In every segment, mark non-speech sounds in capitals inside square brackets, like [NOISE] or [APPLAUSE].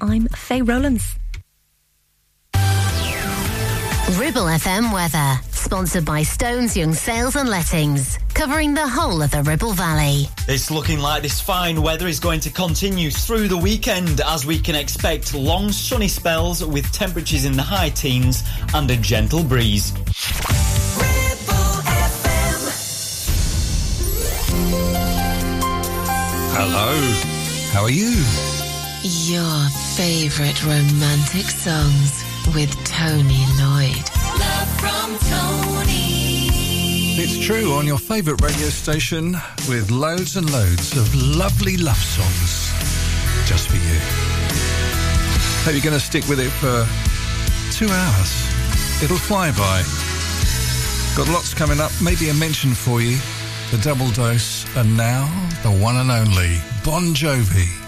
I'm Faye Rowlands. Ribble FM weather, sponsored by Stones Young Sales and Lettings, covering the whole of the Ribble Valley. It's looking like this fine weather is going to continue through the weekend as we can expect long sunny spells with temperatures in the high teens and a gentle breeze. Hello, how are you? Your favorite romantic songs with Tony Lloyd. Love from Tony. It's true on your favourite radio station with loads and loads of lovely love songs just for you. Hope you're going to stick with it for two hours. It'll fly by. Got lots coming up, maybe a mention for you. The double dose, and now the one and only Bon Jovi.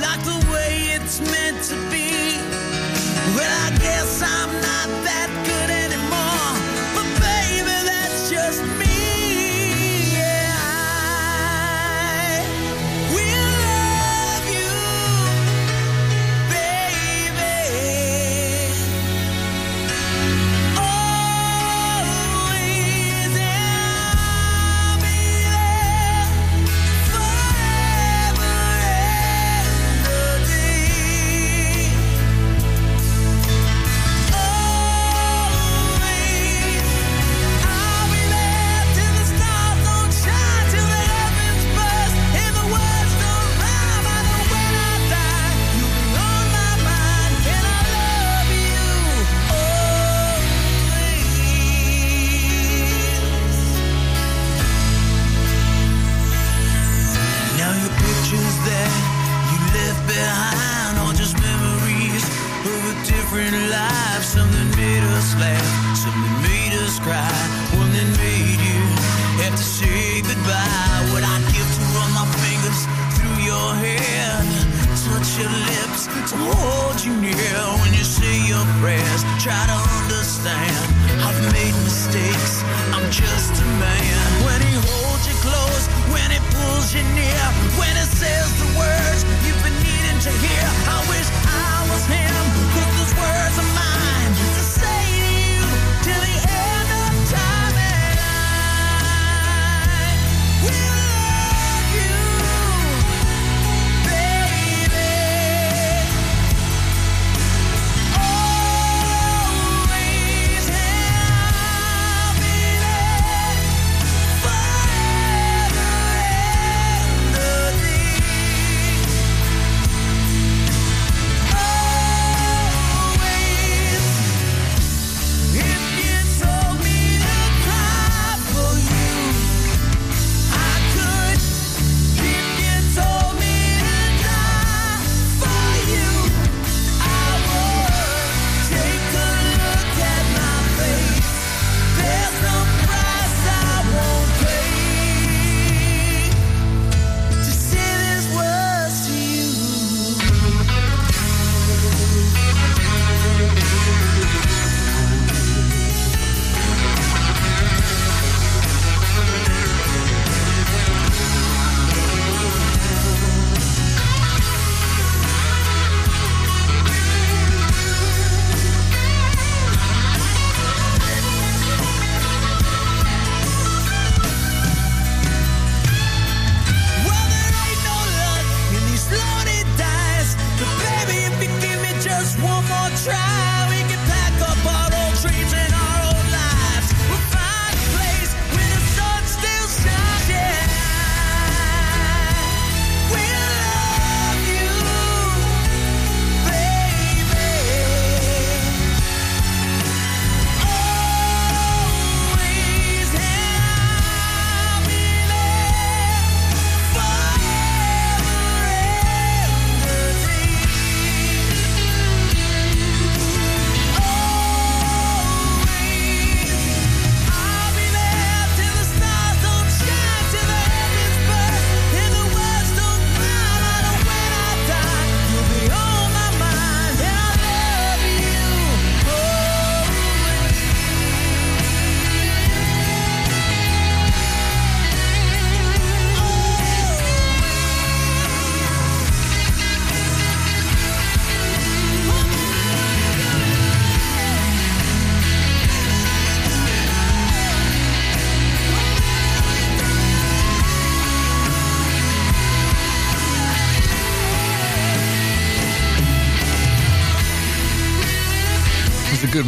like the way it's meant to be. Well, I guess I'm not that good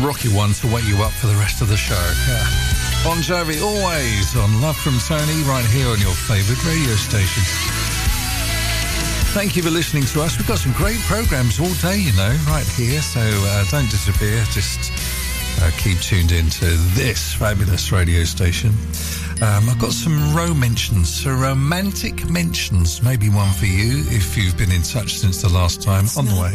rocky one to wake you up for the rest of the show. Yeah. Bon Jovi, always on Love from Tony, right here on your favourite radio station. Thank you for listening to us. We've got some great programs all day, you know, right here. So uh, don't disappear. Just uh, keep tuned in to this fabulous radio station. Um, I've got some row mentions, so romantic mentions. Maybe one for you if you've been in touch since the last time. It's on the not way.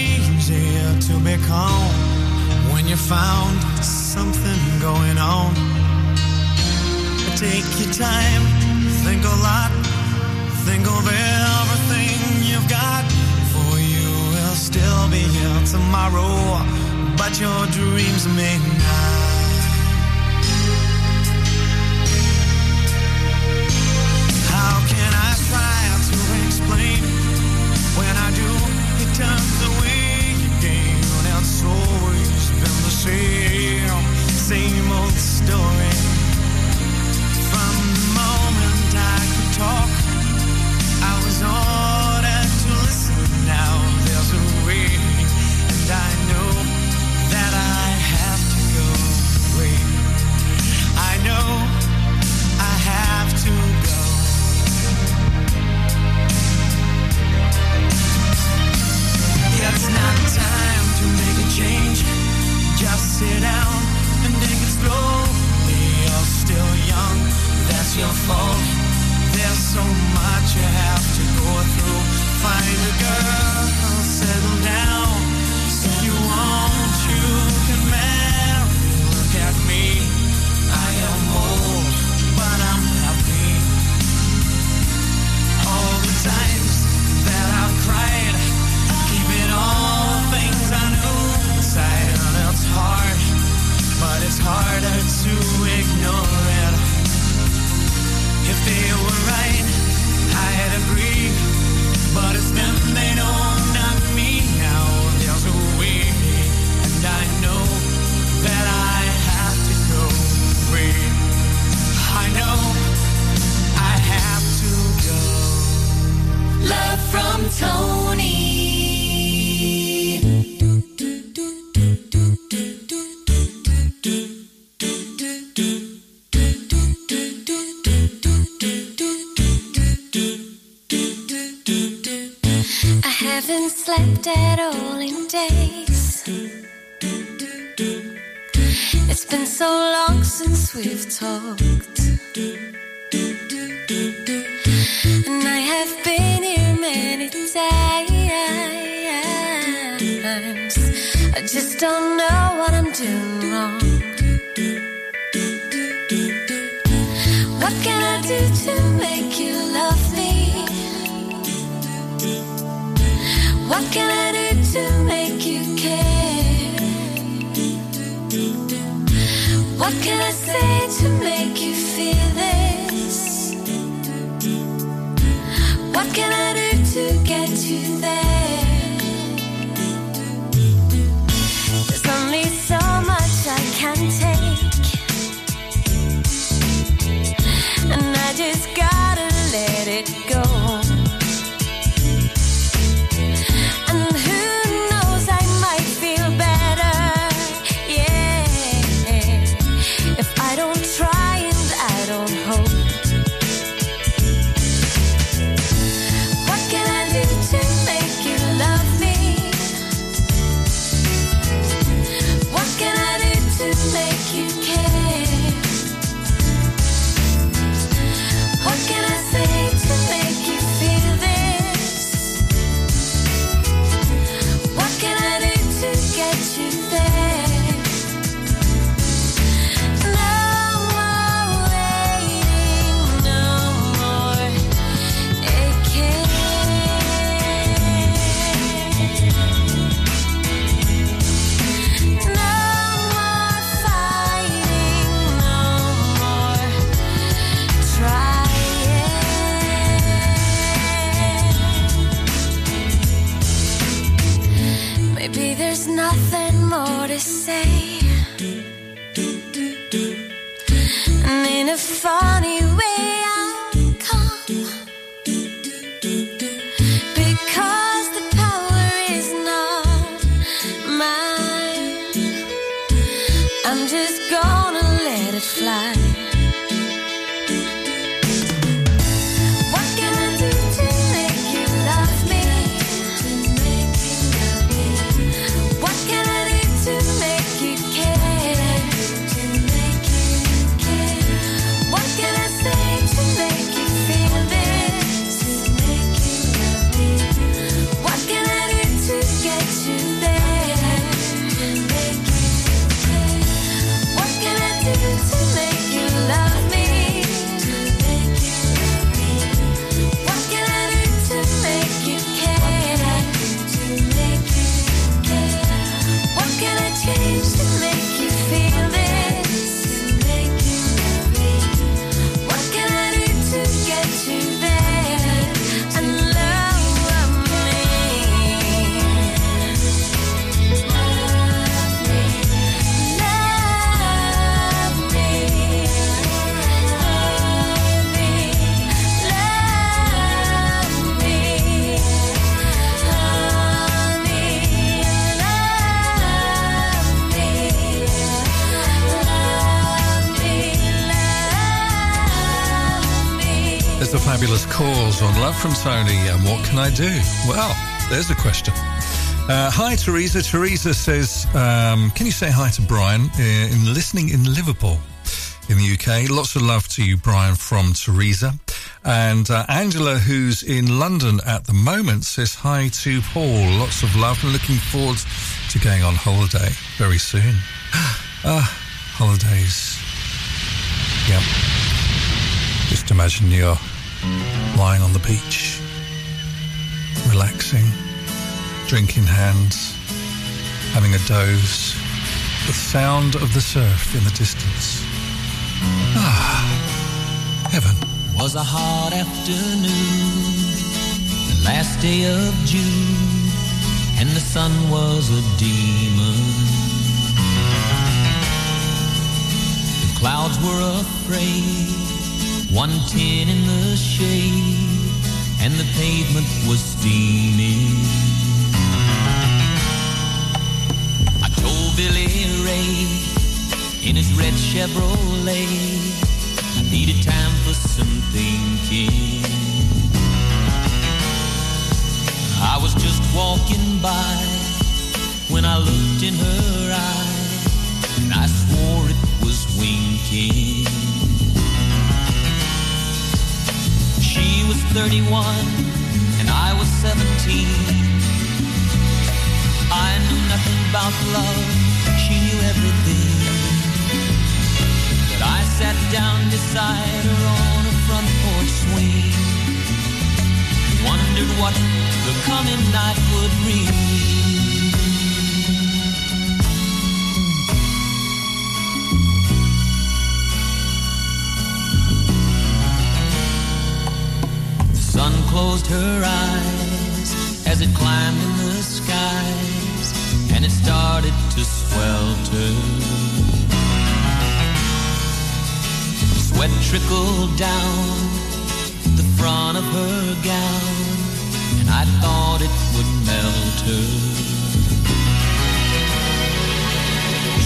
to be calm when you found something going on. Take your time, think a lot, think of everything you've got. For you will still be here tomorrow, but your dreams may not. Story. Since we've talked. And I have been here many times. I just don't know what I'm doing say. And in a from Tony. And what can I do? Well, there's a question. Uh, hi, Teresa. Teresa says, um, Can you say hi to Brian uh, in listening in Liverpool in the UK? Lots of love to you, Brian, from Teresa. And uh, Angela, who's in London at the moment, says hi to Paul. Lots of love and looking forward to going on holiday very soon. [GASPS] Ah, holidays. Yep. Just imagine you're lying on the beach, relaxing, drinking hands, having a doze, the sound of the surf in the distance. Ah, heaven. was a hot afternoon, the last day of June, and the sun was a demon. The clouds were afraid, one tin in the shade, and the pavement was steaming. I told Billy Ray in his red Chevrolet. I needed time for some thinking. I was just walking by when I looked in her eye, and I swore it was winking. She was 31, and I was 17. I knew nothing about love, she knew everything. But I sat down beside her on a front porch swing. Wondered what the coming night would bring. Sun closed her eyes as it climbed in the skies, and it started to swelter. Sweat trickled down the front of her gown, and I thought it would melt her.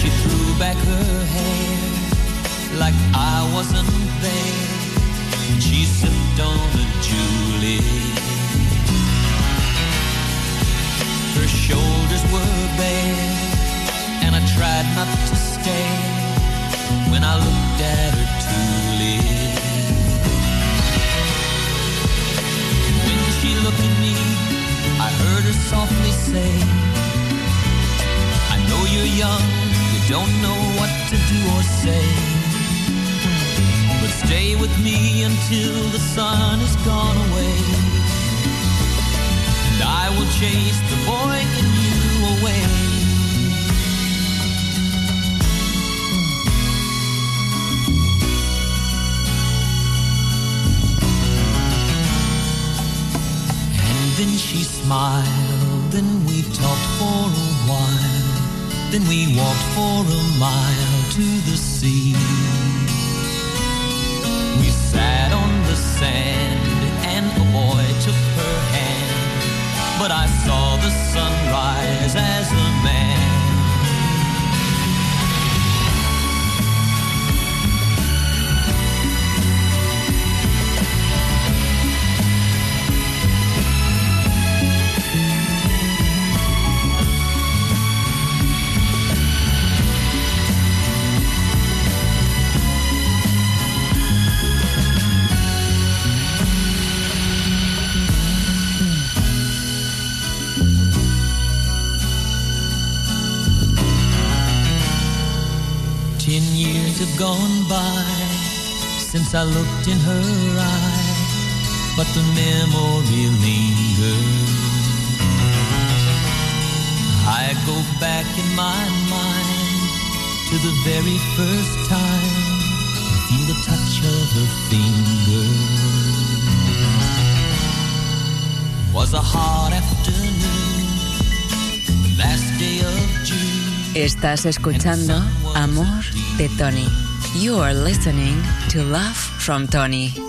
She threw back her hair like I wasn't there, she sipped on a Julie. Her shoulders were bare, and I tried not to stare when I looked at her tulip. When she looked at me, I heard her softly say, I know you're young, you don't know what to do or say. But stay with me until the sun is gone away. And I will chase the boy in you away. And then she smiled, and we talked for a while. Then we walked for a mile to the sea. but I saw the sunrise as a man. gone by since I looked in her eye, but the memory lingers. I go back in my mind to the very first time I feel the touch of her fingers. Was a hot afternoon, the last day of June. Estás escuchando Amor de Tony. You are listening to Love from Tony.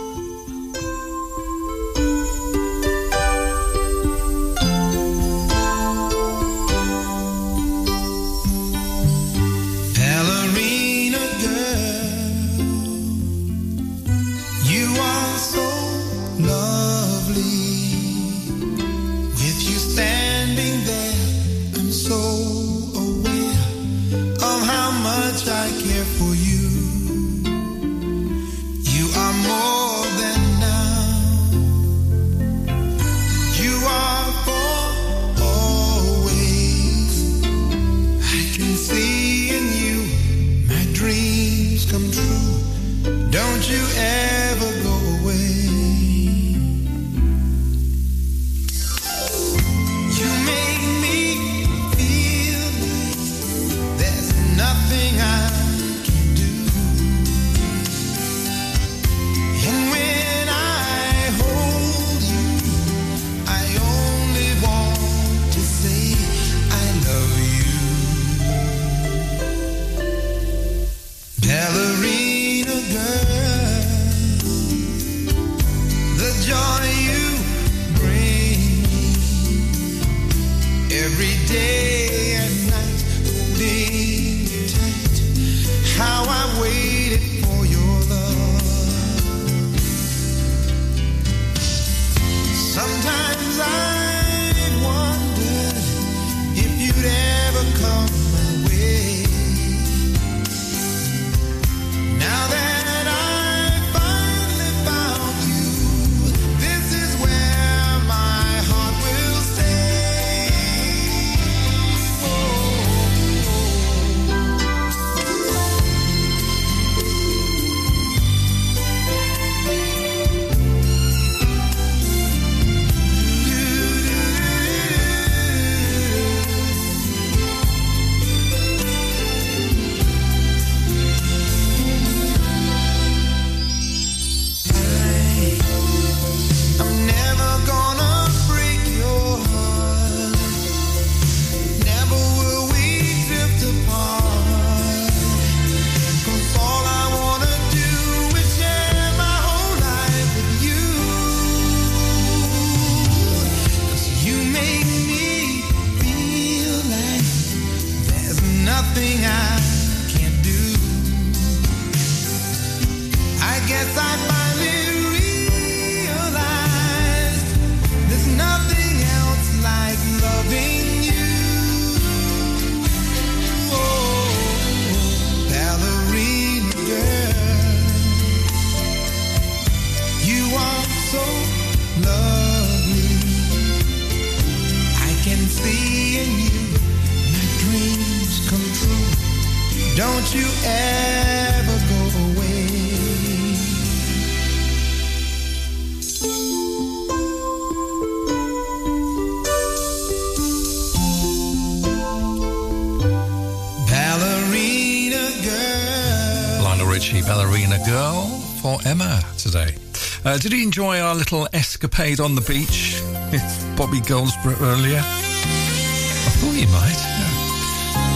Uh, did you enjoy our little escapade on the beach with Bobby Goldsborough earlier? I thought you might. Yeah.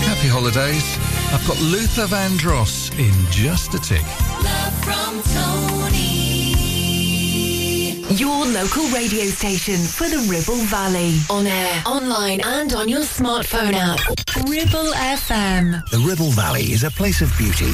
Happy holidays. I've got Luther Vandross in just a tick. Love from Tony. Your local radio station for the Ribble Valley. On air, online, and on your smartphone app. Ribble FM. The Ribble Valley is a place of beauty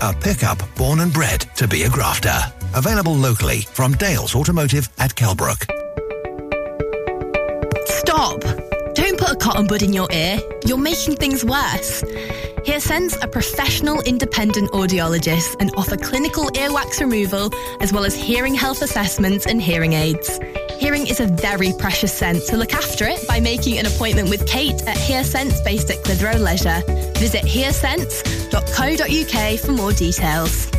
a pickup born and bred to be a grafter. Available locally from Dales Automotive at Kelbrook. Stop! Don't put a cotton bud in your ear. You're making things worse. HearSense are professional independent audiologists and offer clinical earwax removal as well as hearing health assessments and hearing aids. Hearing is a very precious sense, so look after it by making an appointment with Kate at HearSense based at Clitheroe Leisure. Visit hearsense.co.uk for more details.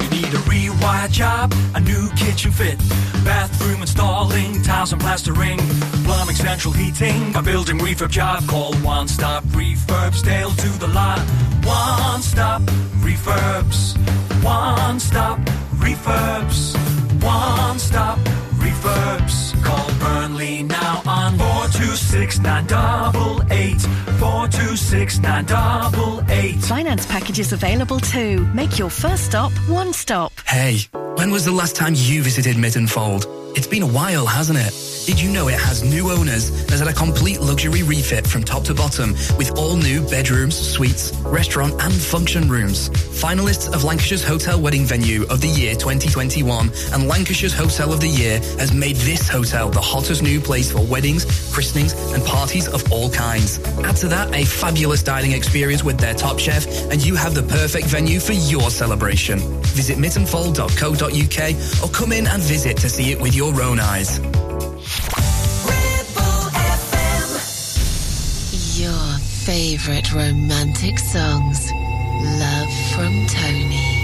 You need a rewire job, a new kitchen fit, bathroom installing, tiles and plastering, plumbing, central heating, a building refurb job. Call One Stop Refurbs, Dale to the lot. One Stop Refurbs, One Stop Refurbs, One Stop Refurbs. Call Burnley now on 426 426 Finance packages available too. Make your first stop one stop. Hey, when was the last time you visited Mittenfold? It's been a while, hasn't it? Did you know it has new owners and has had a complete luxury refit from top to bottom with all new bedrooms, suites, restaurant and function rooms? Finalists of Lancashire's Hotel Wedding Venue of the Year 2021 and Lancashire's Hotel of the Year has made this hotel the hottest new place for weddings, christenings and parties of all kinds. Add to that a fabulous dining experience with their top chef and you have the perfect venue for your celebration. Visit mittenfold.co.uk or come in and visit to see it with your own eyes. Your favorite romantic songs. Love from Tony.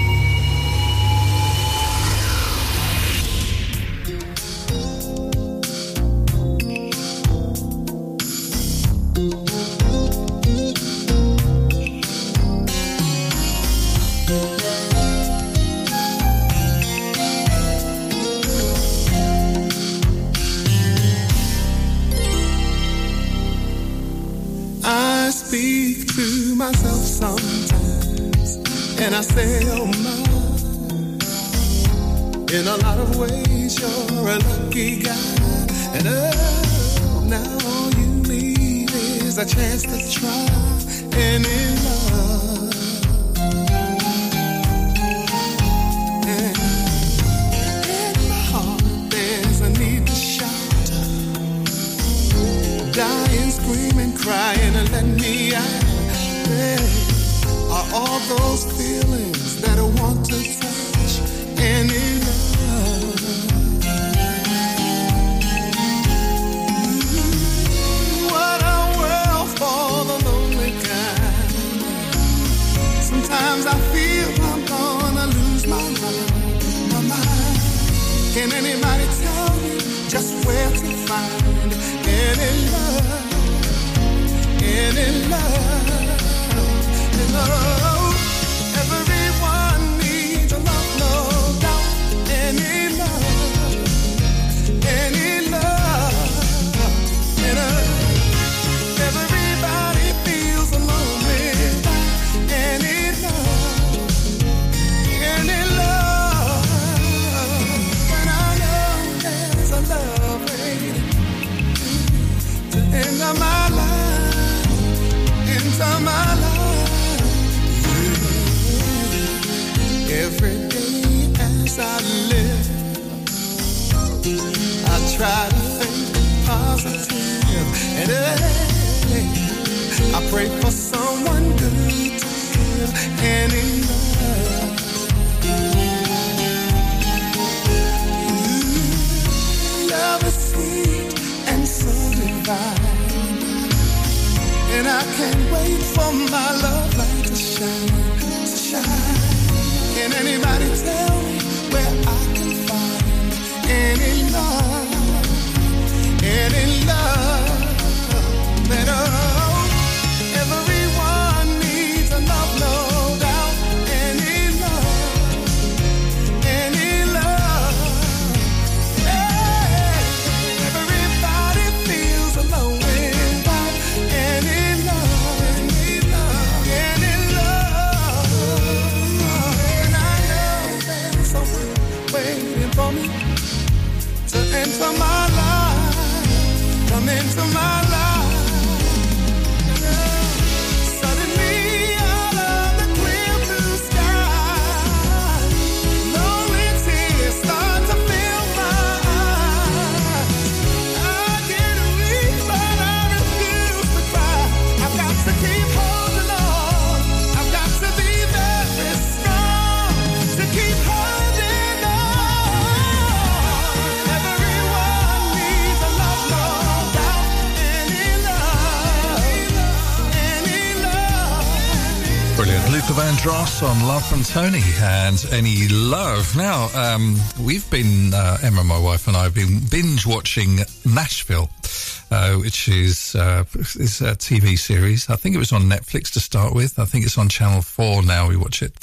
Myself sometimes, and I say, oh my. In a lot of ways, you're a lucky guy, and oh, now all you need is a chance to try any love. And in my heart, there's a need to shout dying, screaming, crying, and let me out. Are all those feelings that I want to touch and love? What a world for the lonely kind. Sometimes I feel I'm gonna lose my mind, my mind. Can anybody tell me just where to find any love, any love, love? Try to think positive, and uh, I pray for someone good to give. Any Vandross on Love from Tony and Any Love. Now, um, we've been, uh, Emma, my wife, and I have been binge watching Nashville, uh, which is, uh, a TV series. I think it was on Netflix to start with. I think it's on Channel 4 now we watch it.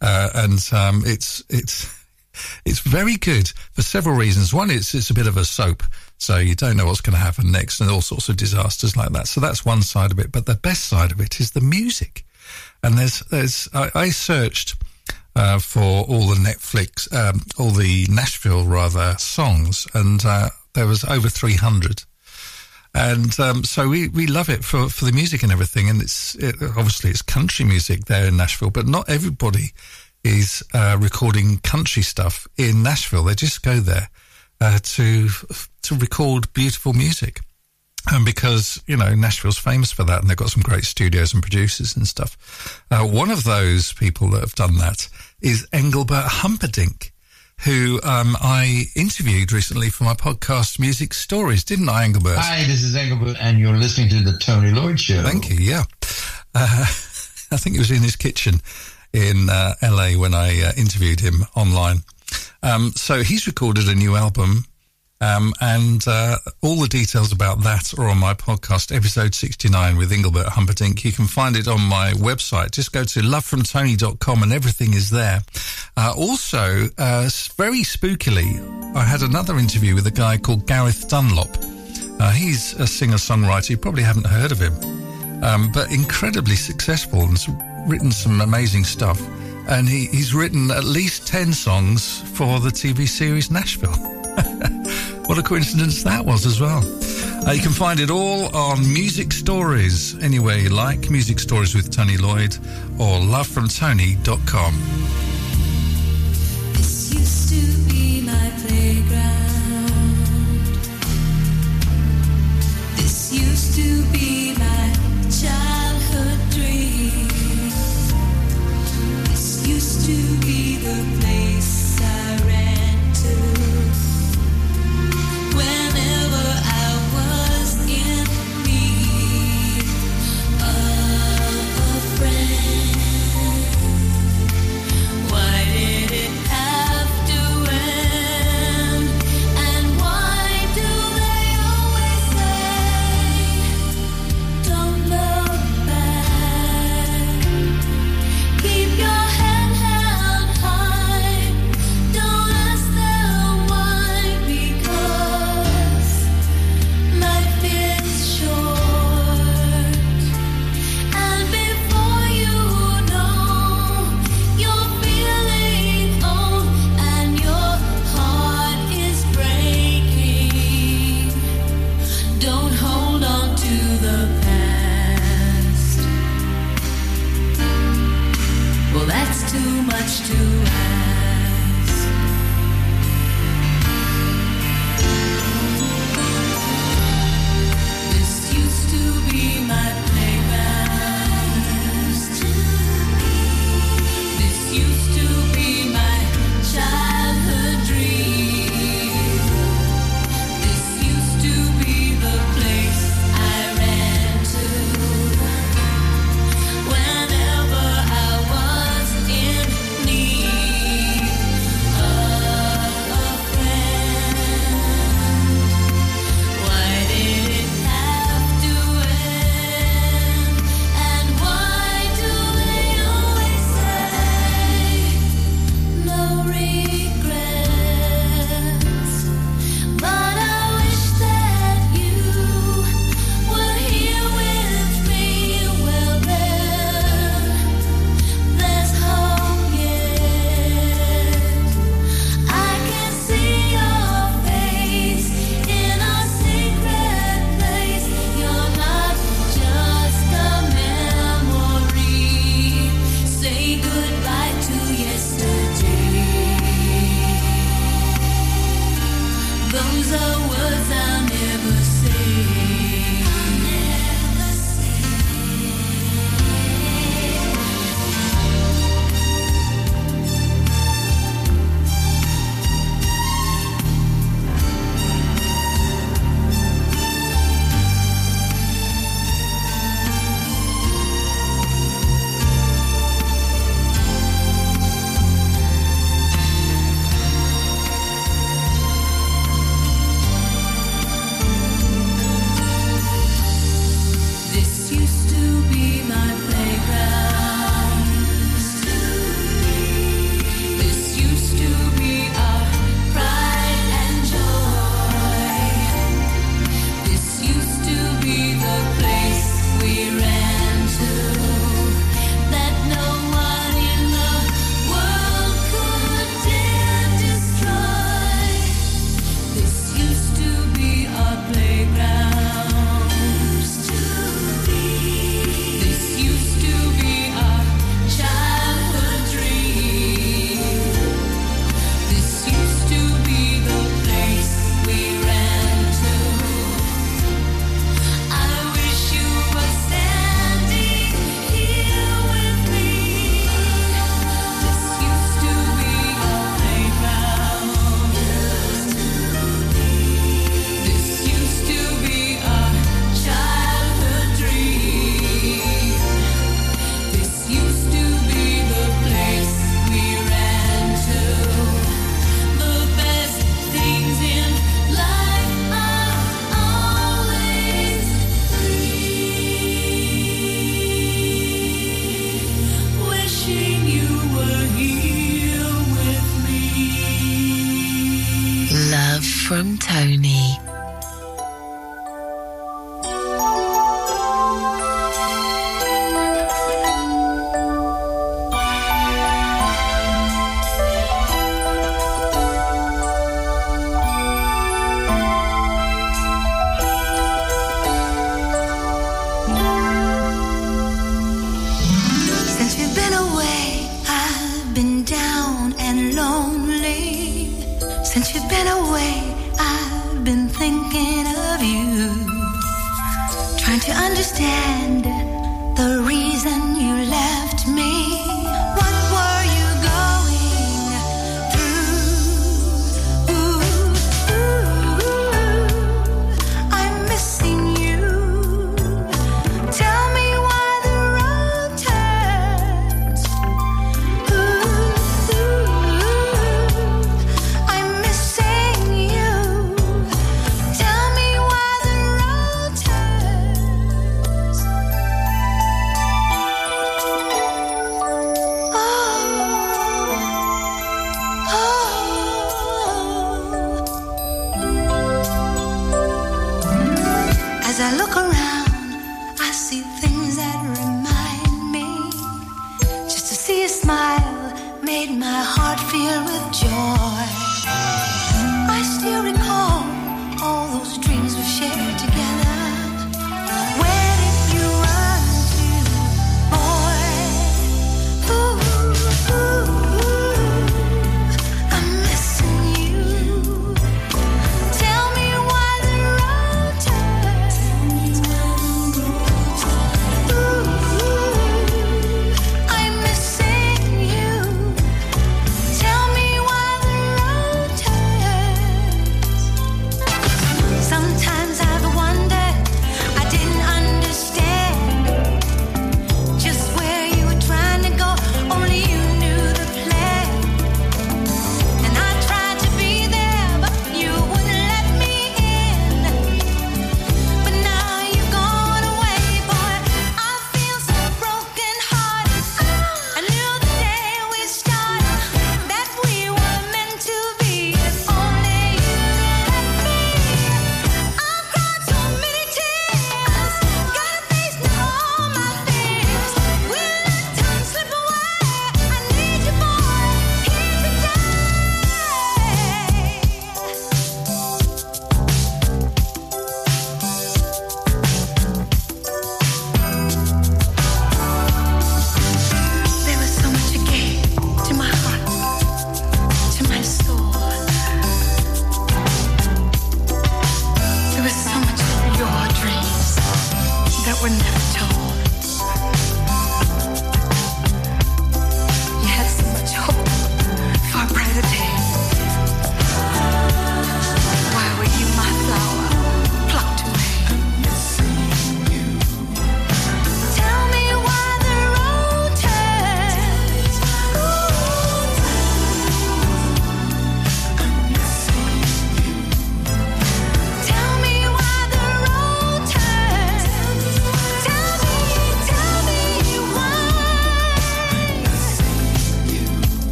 Uh, and um, it's, it's, it's very good for several reasons. One, it's it's a bit of a soap, so you don't know what's going to happen next, and all sorts of disasters like that. So that's one side of it. But the best side of it is the music. And there's there's I, I searched uh, for all the Netflix, um, all the Nashville rather songs, and uh, there was over three hundred. And um, so we, we love it for, for the music and everything. And it's it, obviously it's country music there in Nashville, but not everybody is uh, recording country stuff in Nashville. They just go there uh, to to record beautiful music. And because, you know, Nashville's famous for that and they've got some great studios and producers and stuff. Uh, one of those people that have done that is Engelbert Humperdinck, who um, I interviewed recently for my podcast Music Stories, didn't I, Engelbert? Hi, this is Engelbert, and you're listening to the Tony Lloyd Show. Thank you. Yeah, uh, [LAUGHS] I think it was in his kitchen in uh, LA when I uh, interviewed him online. Um, so he's recorded a new album, um, and uh, all the details about that are on my podcast, episode 69 with Engelbert Humperdinck. You can find it on my website. Just go to lovefromtony.com and everything is there. Uh, also, uh, very spookily, I had another interview with a guy called Gareth Dunlop. Uh, he's a singer-songwriter. You probably haven't heard of him, um, but incredibly successful and written some amazing stuff. And he, he's written at least 10 songs for the TV series Nashville. What a coincidence that was as well. Uh, you can find it all on Music Stories, anywhere you like. Music Stories with Tony Lloyd or lovefromtony.com. This used to be my playground. This used to be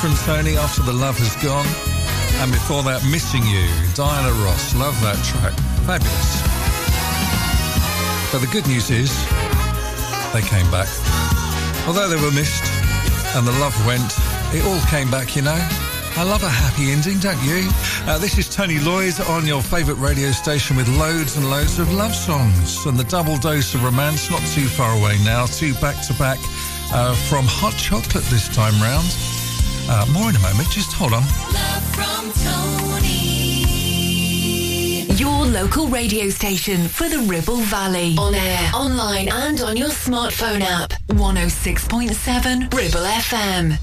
From Tony after the love has gone. And before that, Missing You, Diana Ross. Love that track. Fabulous. But the good news is, they came back. Although they were missed and the love went, it all came back, you know. I love a happy ending, don't you? Uh, this is Tony Lloyd on your favourite radio station with loads and loads of love songs and the double dose of romance, not too far away now, two back to back from Hot Chocolate this time round. Uh, more in a moment, just hold on. Love from Tony. Your local radio station for the Ribble Valley. On air, online, and on your smartphone app. 106.7 Ribble FM.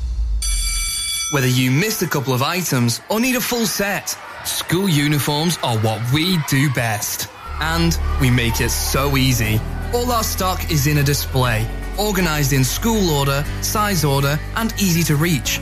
Whether you missed a couple of items or need a full set, school uniforms are what we do best. And we make it so easy. All our stock is in a display, organized in school order, size order, and easy to reach.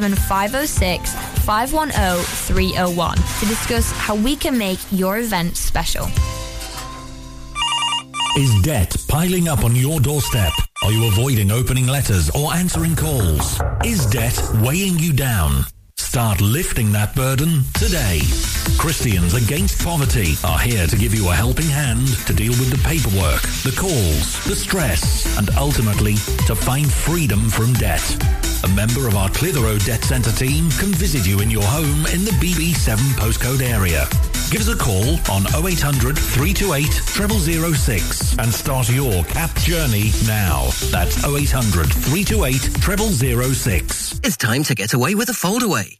07506 510 301 to discuss how we can make your event special. Is debt piling up on your doorstep? Are you avoiding opening letters or answering calls? Is debt weighing you down? Start lifting that burden today. Christians Against Poverty are here to give you a helping hand to deal with the paperwork, the calls, the stress, and ultimately to find freedom from debt. A member of our Clitheroe Debt Centre team can visit you in your home in the BB7 postcode area. Give us a call on 0800 328 0006 and start your CAP journey now. That's 0800 328 0006. It's time to get away with a foldaway.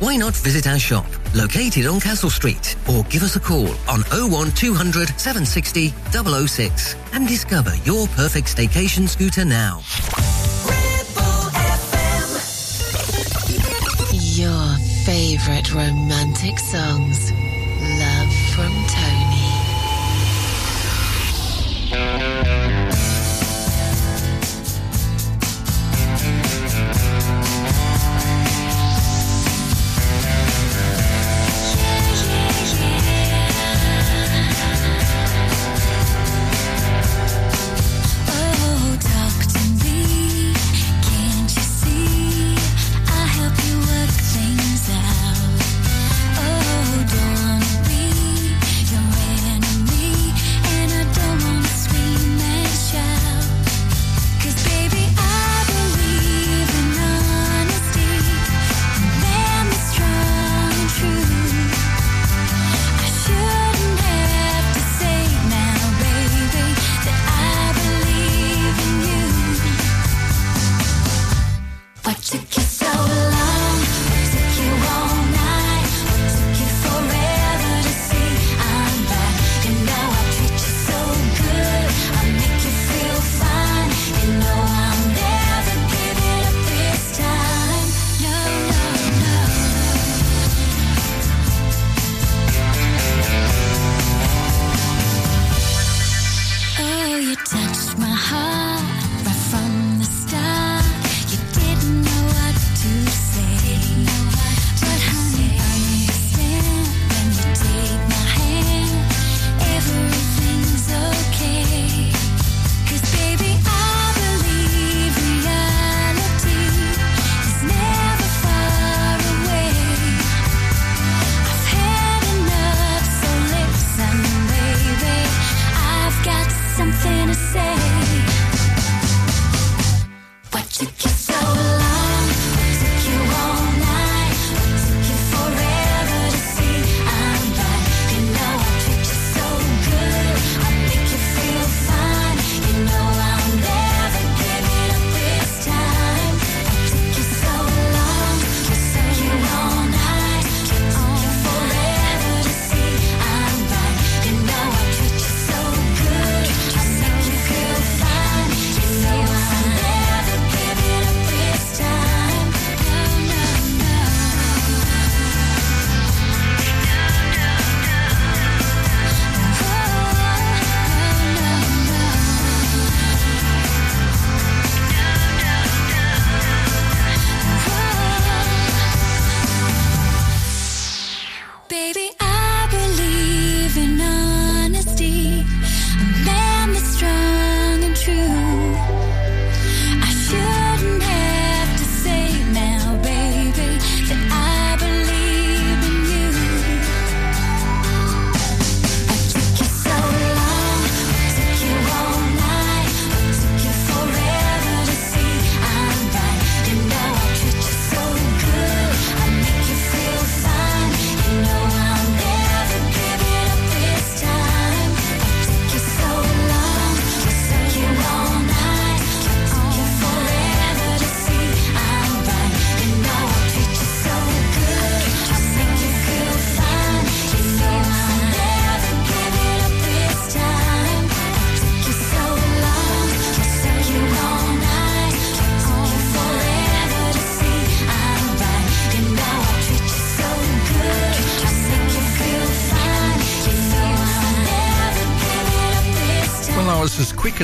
Why not visit our shop, located on Castle Street, or give us a call on 01200 760 006 and discover your perfect staycation scooter now. Your favorite romantic songs. Love from Tony.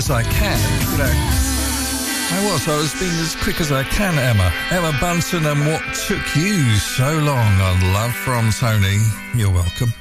as I can. You know, I was. I was being as quick as I can, Emma. Emma Bunton, and what took you so long on Love from Tony. You're welcome.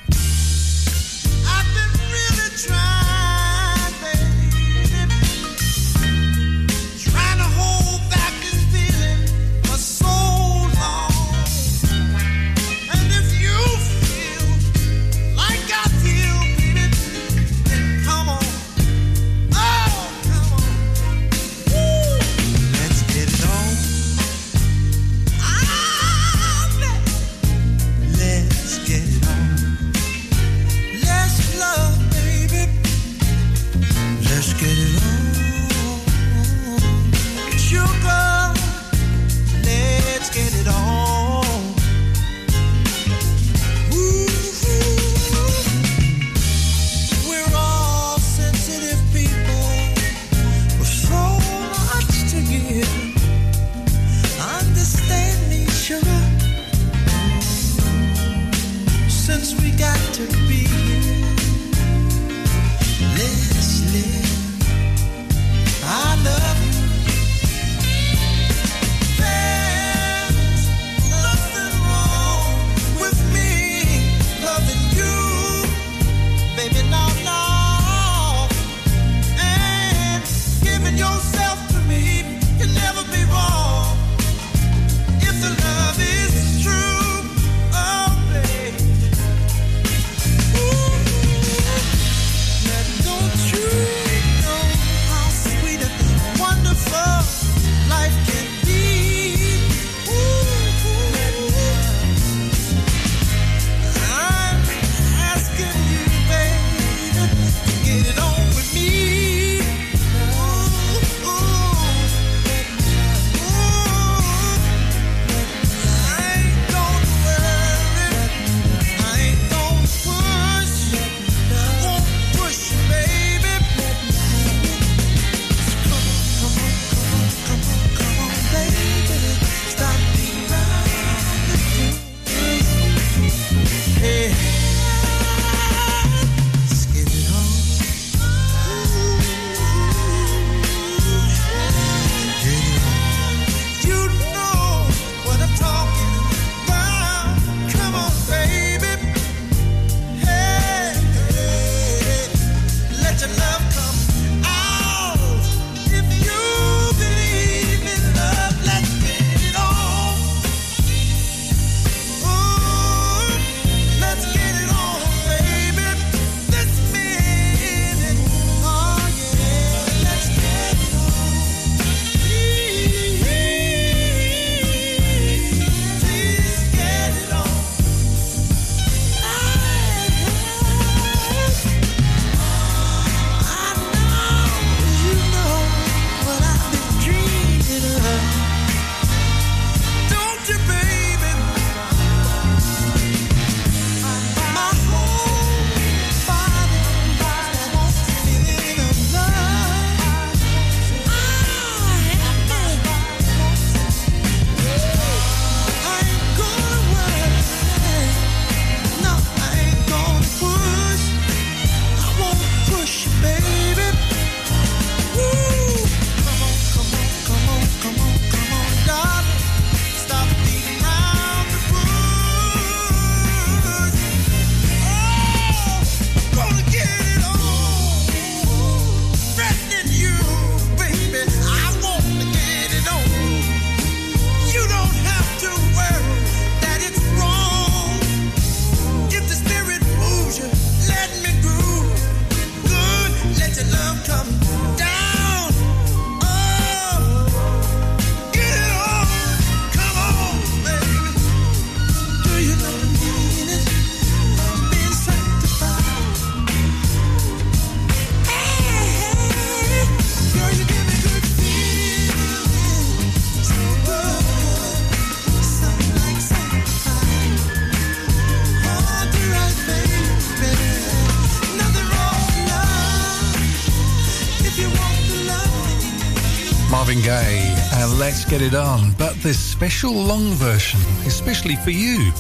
Get It On. But this special long version, especially for you.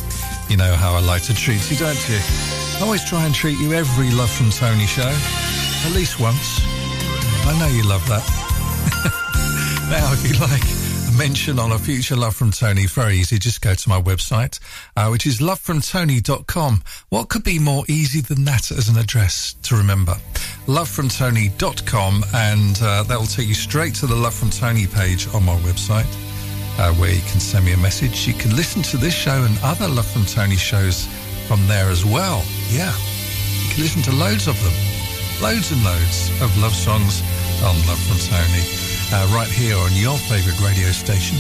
You know how I like to treat you, don't you? I always try and treat you every Love from Tony show, at least once. I know you love that. [LAUGHS] now, if you like a mention on a future Love from Tony, very easy. Just go to my website, uh, which is lovefromtony.com. What could be more easy than that as an address to remember? lovefromtony.com, and uh, that will take you straight to the Love from Tony page on my website. Uh, where you can send me a message. You can listen to this show and other Love from Tony shows from there as well. Yeah, you can listen to loads of them. Loads and loads of love songs on Love from Tony. Uh, right here on your favourite radio station.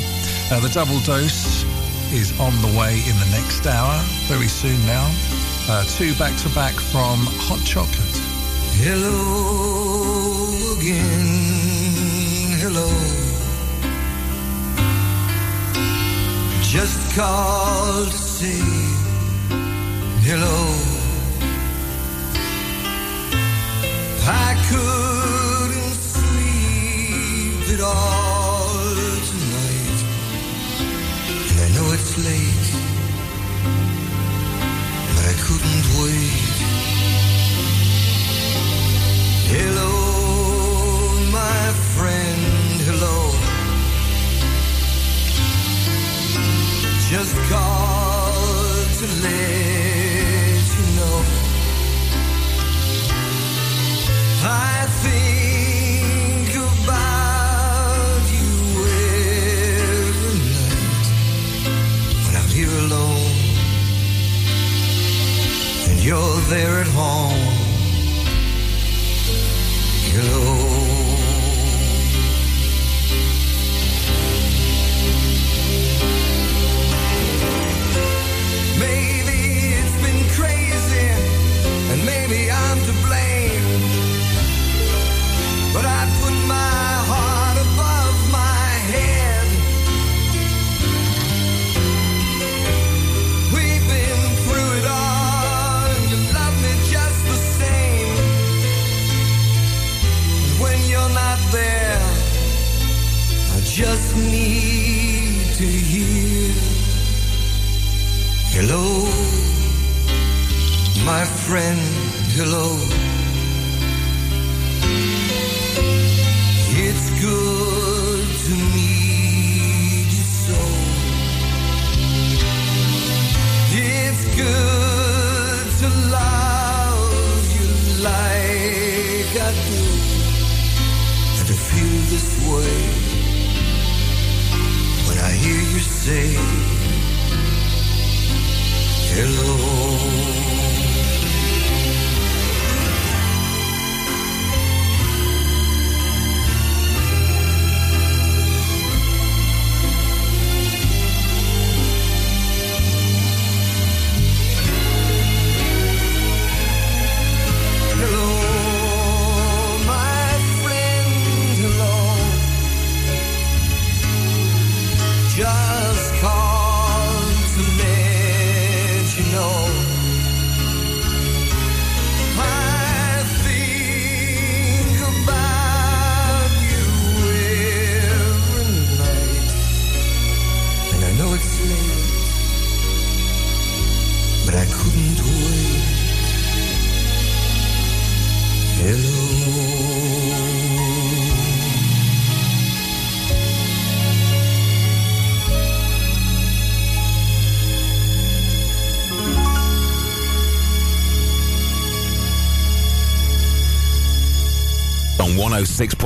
Uh, the double dose is on the way in the next hour, very soon now. Uh, two back to back from Hot Chocolate. Hello again, hello. Just called to say hello. I couldn't sleep at all tonight. And I know it's late, but I couldn't wait. Hello, my friend, hello. Just called to let you know. I think about you every night when I'm here alone and you're there at home.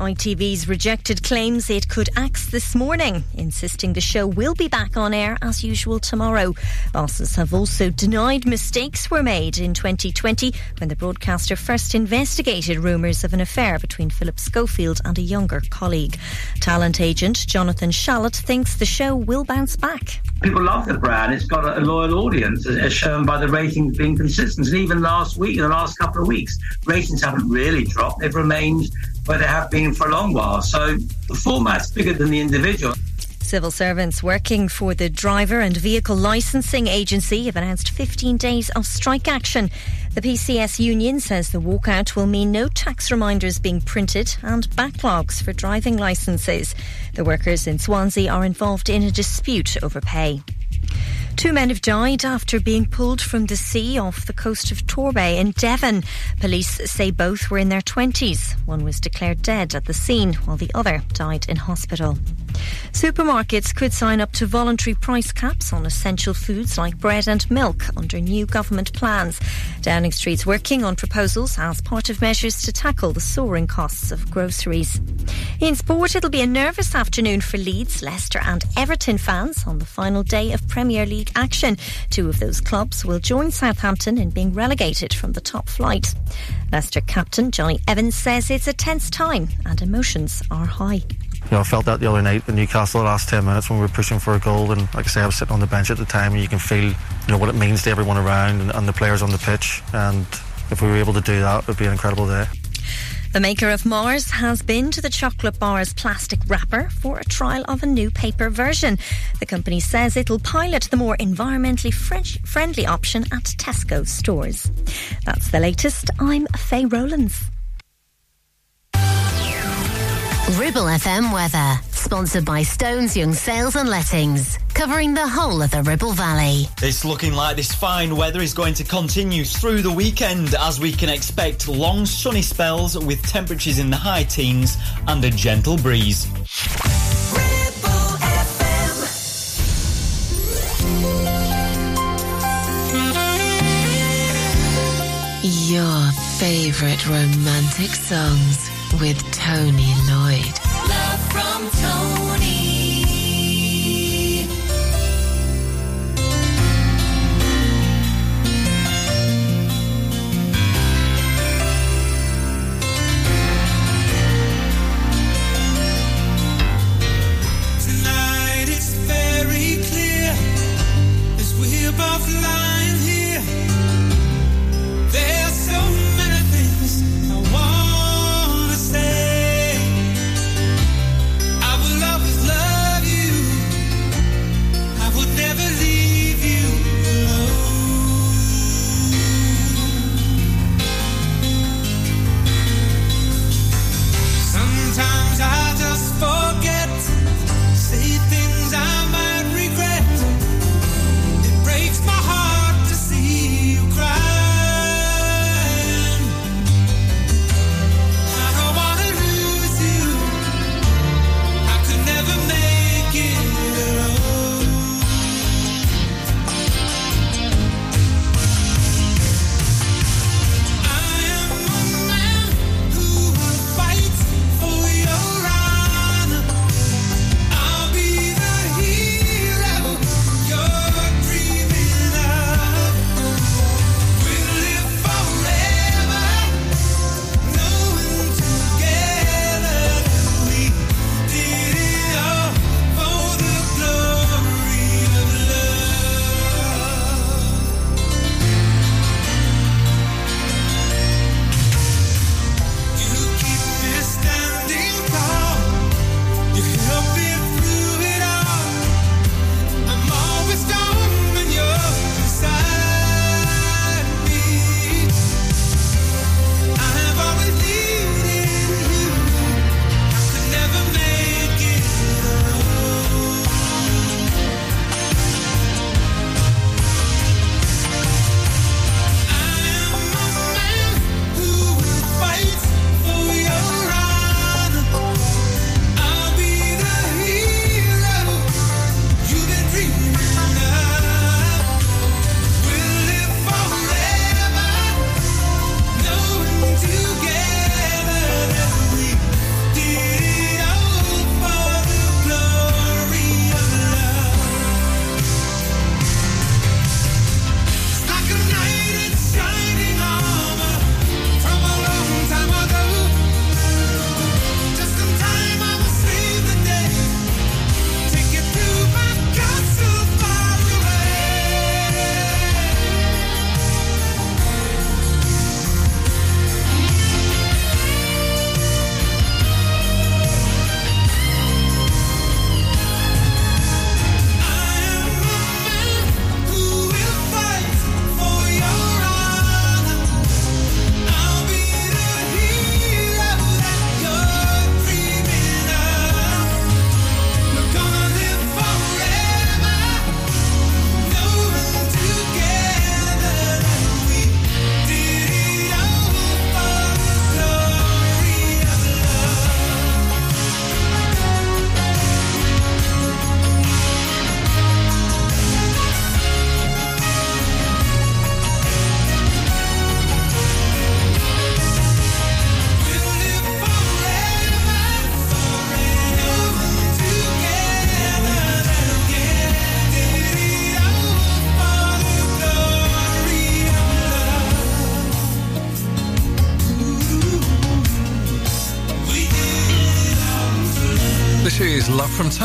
ITV's rejected claims it could axe this morning, insisting the show will be back on air as usual tomorrow. Bosses have also denied mistakes were made in 2020 when the broadcaster first investigated rumours of an affair between Philip Schofield and a younger colleague. Talent agent Jonathan Shalit thinks the show will bounce back. People love the brand. It's got a, loyal audience, as shown by the ratings being consistent. And even last week, in the last couple of weeks, ratings haven't really dropped. They've remained where they have been for a long while. So the format's bigger than the individual. Civil servants working for the Driver and Vehicle Licensing Agency have announced 15 days of strike action. The PCS union says the walkout will mean no tax reminders being printed and backlogs for driving licences. The workers in Swansea are involved in a dispute over pay. Two men have died after being pulled from the sea off the coast of Torbay in Devon. Police say both were in their 20s. One was declared dead at the scene, while the other died in hospital. Supermarkets could sign up to voluntary price caps on essential foods like bread and milk under new government plans. Downing Street's working on proposals as part of measures to tackle the soaring costs of groceries. In sport, it'll be a nervous afternoon for Leeds, Leicester, and Everton fans on the final day of Premier League action. Two of those clubs will join Southampton in being relegated from the top flight. Leicester captain Jonny Evans says it's a tense time and emotions are high. You know, I felt that the other night in Newcastle, the last 10 minutes when we were pushing for a goal. And like I say, I was sitting on the bench at the time and you can feel, you know, what it means to everyone around and, and the players on the pitch. And if we were able to do that, it would be an incredible day. The maker of Mars has been to the chocolate bar's plastic wrapper for a trial of a new paper version. The company says it'll pilot the more environmentally friendly option at Tesco stores. That's the latest. I'm Faye Rowlands. Ribble FM weather, sponsored by Stones Young Sales and Lettings, covering the whole of the Ribble Valley. It's looking like this fine weather is going to continue through the weekend as we can expect long sunny spells with temperatures in the high teens and a gentle breeze. Your favorite romantic songs with Tony Lloyd. Love from Tony. Tonight it's very clear as we're both lying here. There's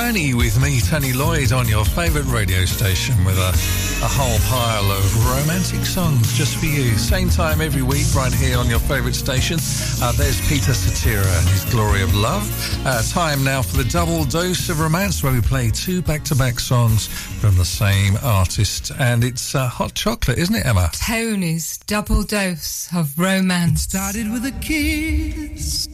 journey with me, Tony Lloyd, on your favourite radio station with a, a whole pile of romantic songs just for you. Same time every week, right here on your favourite station. Uh, there's Peter Cetera and his Glory of Love. Uh, time now for the double dose of romance, where we play two back-to-back songs from the same artist, and it's uh, hot chocolate, isn't it, Emma? Tony's double dose of romance. It started with a kiss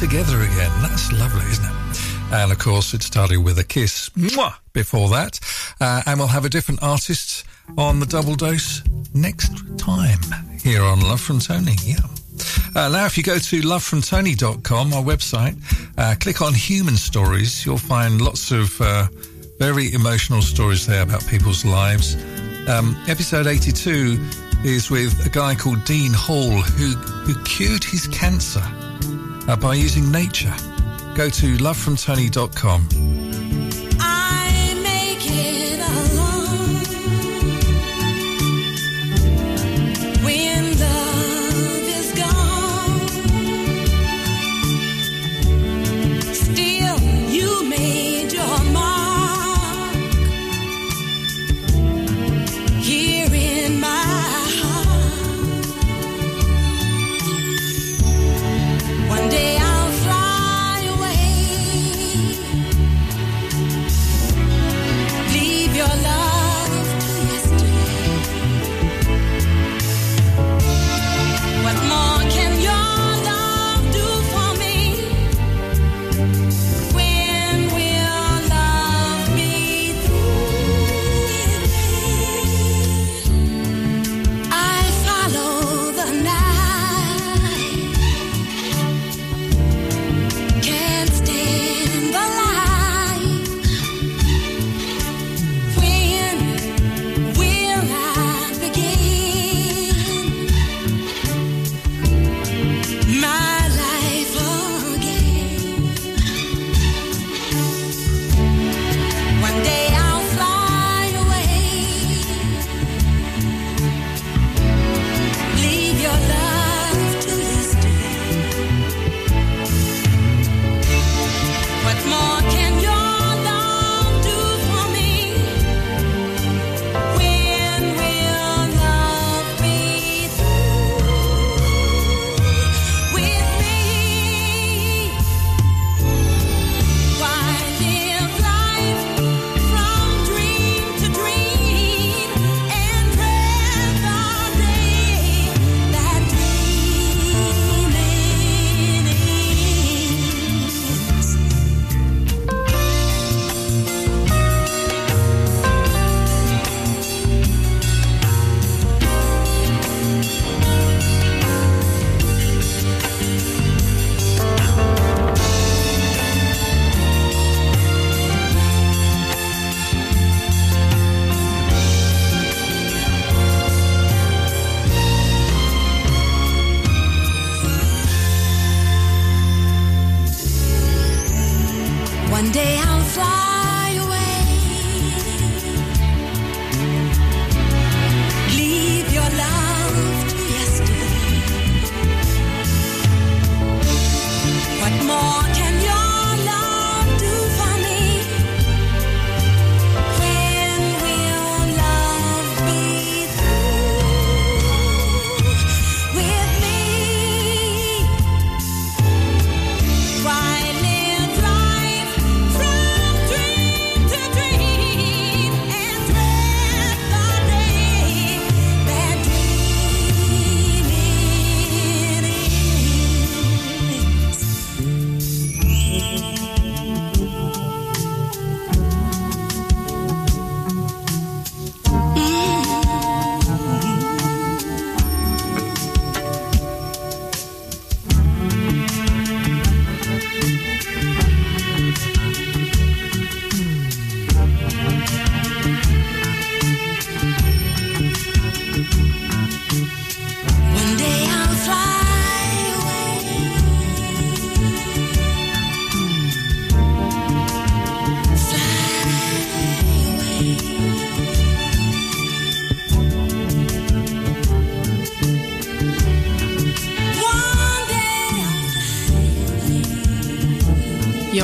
together again. That's lovely, isn't it? And of course, it started with a kiss. Mwah! Before that, uh, and we'll have a different artist on the double dose next time here on Love from Tony. Yeah. Uh, now, if you go to lovefromtony.com, our website, uh, click on Human Stories, you'll find lots of uh, very emotional stories there about people's lives. Um, episode 82 is with a guy called Dean Hall who, who cured his cancer Uh, by using nature. Go to lovefromtony.com.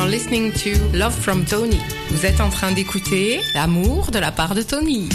Listening to Love from Tony. Vous êtes en train d'écouter L'amour de la part de Tony.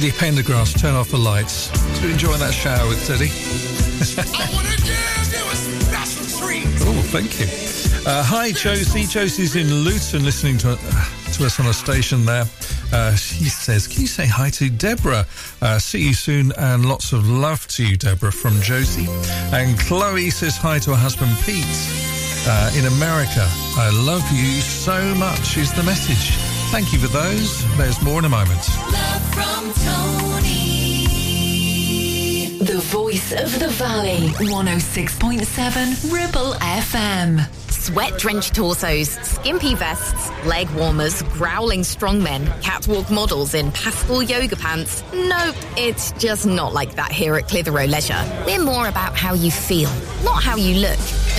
Teddy Pendergrass, turn off the lights. So enjoying that shower with Teddy. [LAUGHS] Oh, thank you. Uh, hi, Josie. Josie's in Luton listening to, uh, to us on a station there. Uh, she says, Can you say hi to Deborah? Uh, see you soon and lots of love to you, Deborah, from Josie. And Chloe says hi to her husband, Pete, uh, in America. I love you so much, is the message. Thank you for those. There's more in a moment. From Tony. The voice of the valley. 106.7 Ribble FM. Sweat drenched torsos, skimpy vests, leg warmers, growling strongmen, catwalk models in pastel yoga pants. Nope, it's just not like that here at Clitheroe Leisure. We're more about how you feel, not how you look.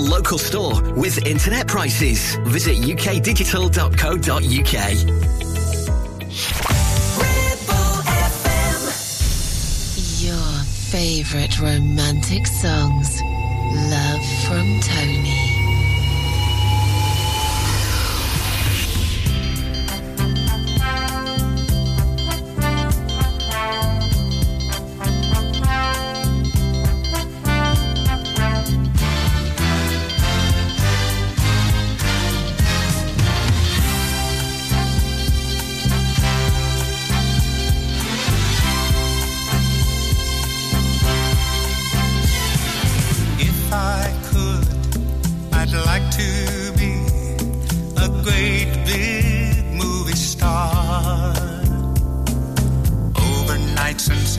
local store with internet prices. Visit ukdigital.co.uk. Your favorite romantic songs. Love from Tony.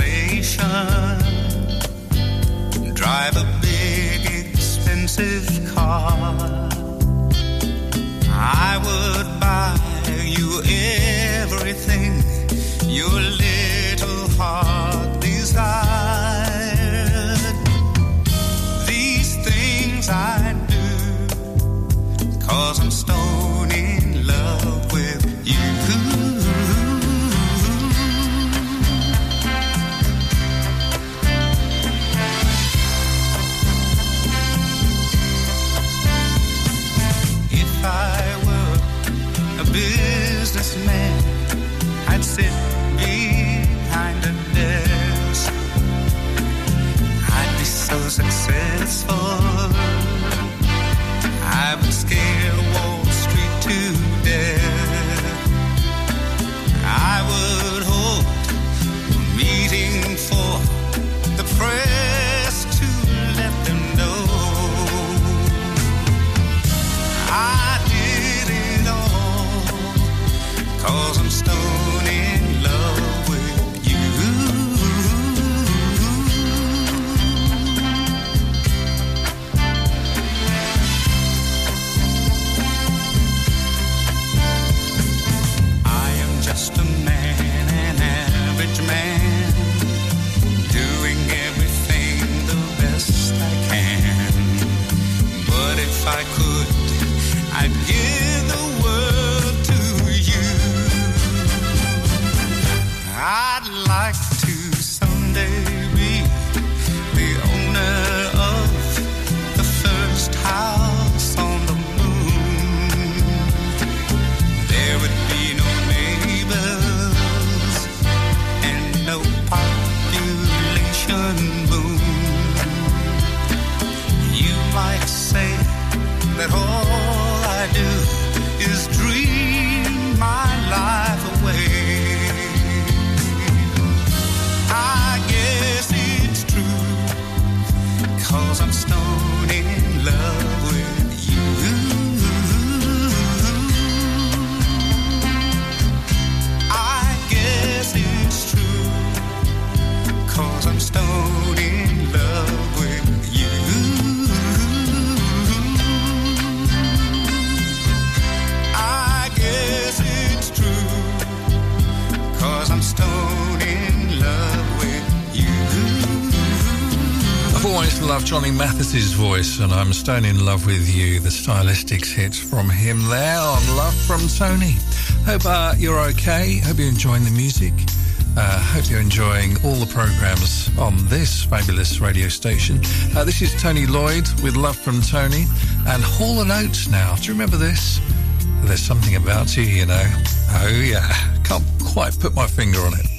Overnight. Drive a big expensive car. I would buy you everything your little heart desired. These things I do, cause I'm stone successful. Mathis's voice, and I'm stone in love with you. The stylistics hits from him there on Love from Tony. Hope uh, you're okay. Hope you're enjoying the music. Uh, hope you're enjoying all the programs on this fabulous radio station. Uh, this is Tony Lloyd with Love from Tony and Hall and Oates now. Do you remember this? There's something about you, you know. Oh, yeah. Can't quite put my finger on it.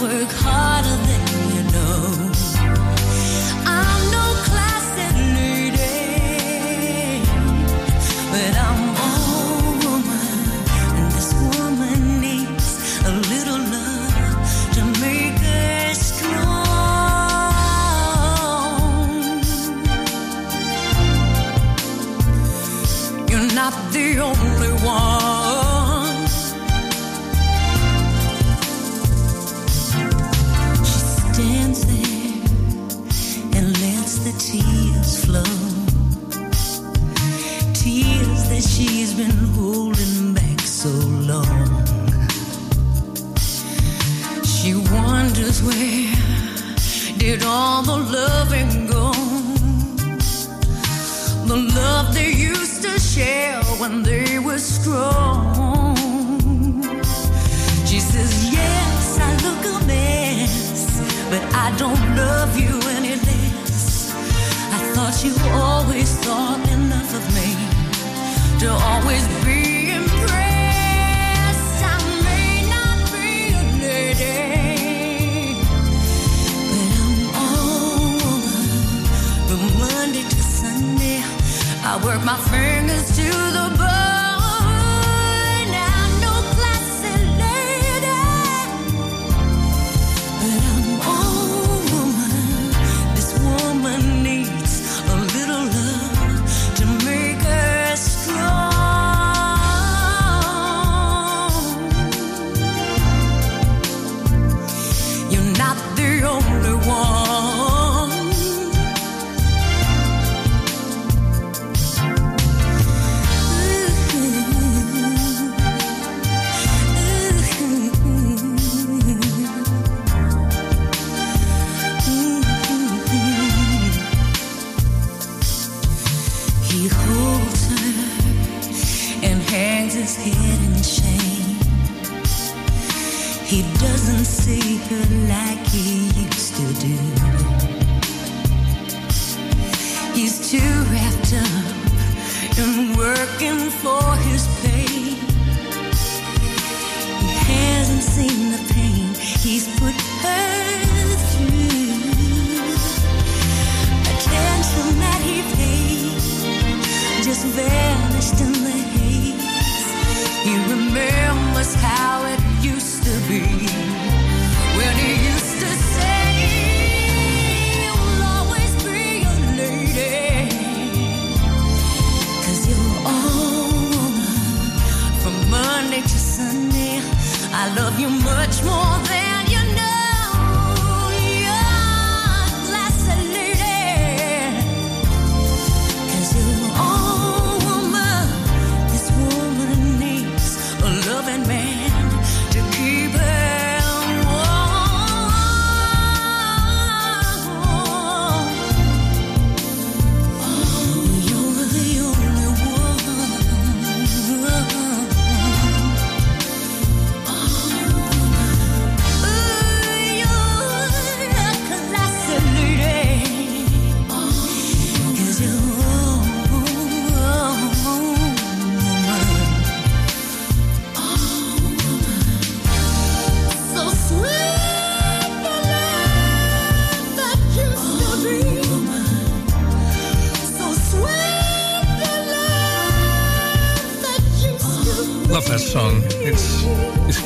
work hard.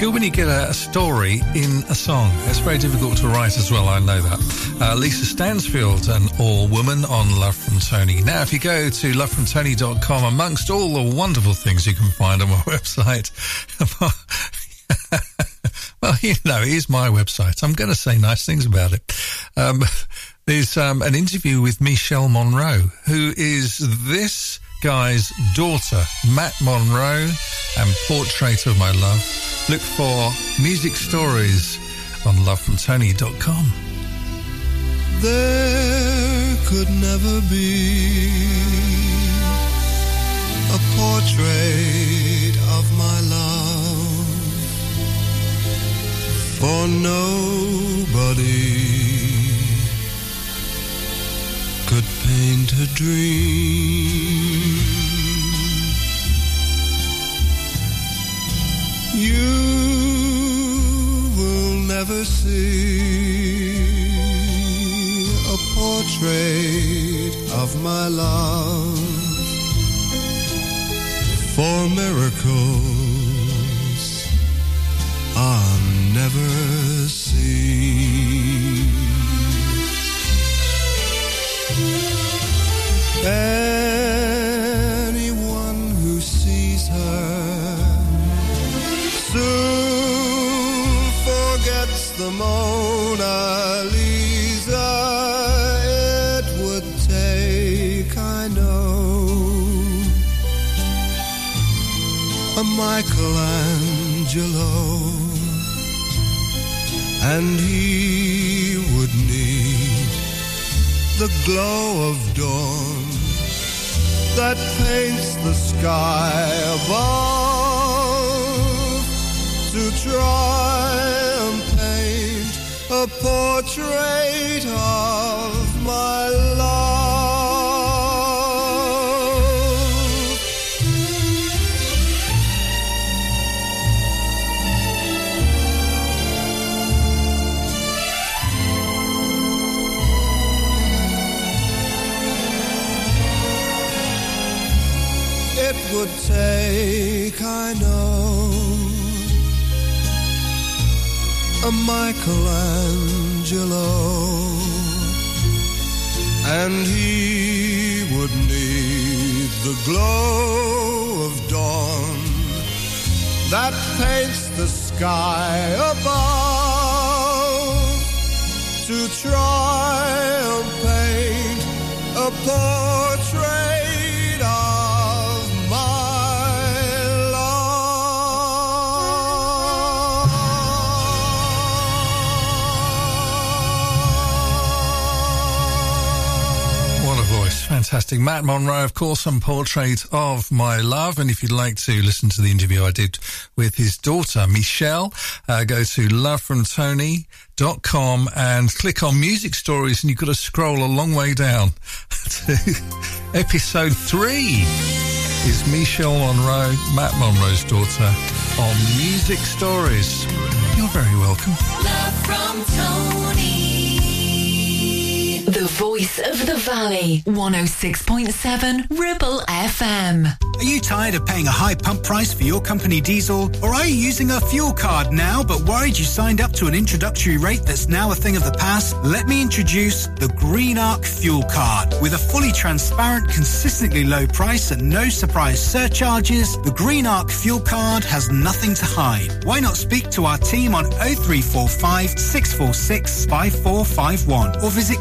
Good when you get a, story in a song. It's very difficult to write as well. I know that. Uh, Lisa Stansfield an All Woman on Love from Tony. Now, if you go to lovefromtony.com, amongst all the wonderful things you can find on my [LAUGHS] website, [LAUGHS] well, you know, it is my website. I'm going to say nice things about it. Um, [LAUGHS] there's um, an interview with Michelle Monro, who is this guy's daughter, Matt Monro, and Portrait of My Love. Look for music stories on lovefromtony.com. There could never be a portrait of my love for nobody could paint a dream. You will never see a portrait of my love for miracles are never seen. Anyone the Mona Lisa. It would take, I know, a Michelangelo, and he would need the glow of dawn that paints the sky above to try a portrait of my love. It would take, a Michelangelo, and he would need the glow of dawn that paints the sky above to try and paint a portrait Fantastic. Matt Monro, of course, on Portrait of My Love. And if you'd like to listen to the interview I did with his daughter, Michelle, uh, go to lovefromtony.com and click on music stories and you've got to scroll a long way down [LAUGHS] to episode three is Michelle Monro, Matt Monro's daughter, on music stories. You're very welcome. Love from Tony. The voice of the valley. 106.7 Ribble FM. Are you tired of paying a high pump price for your company diesel? Or are you using a fuel card now but worried you signed up to an introductory rate that's now a thing of the past? Let me introduce the Green Arc Fuel Card. With a fully transparent, consistently low price and no surprise surcharges, the Green Arc Fuel Card has nothing to hide. Why not speak to our team on 0345 646 5451 or visit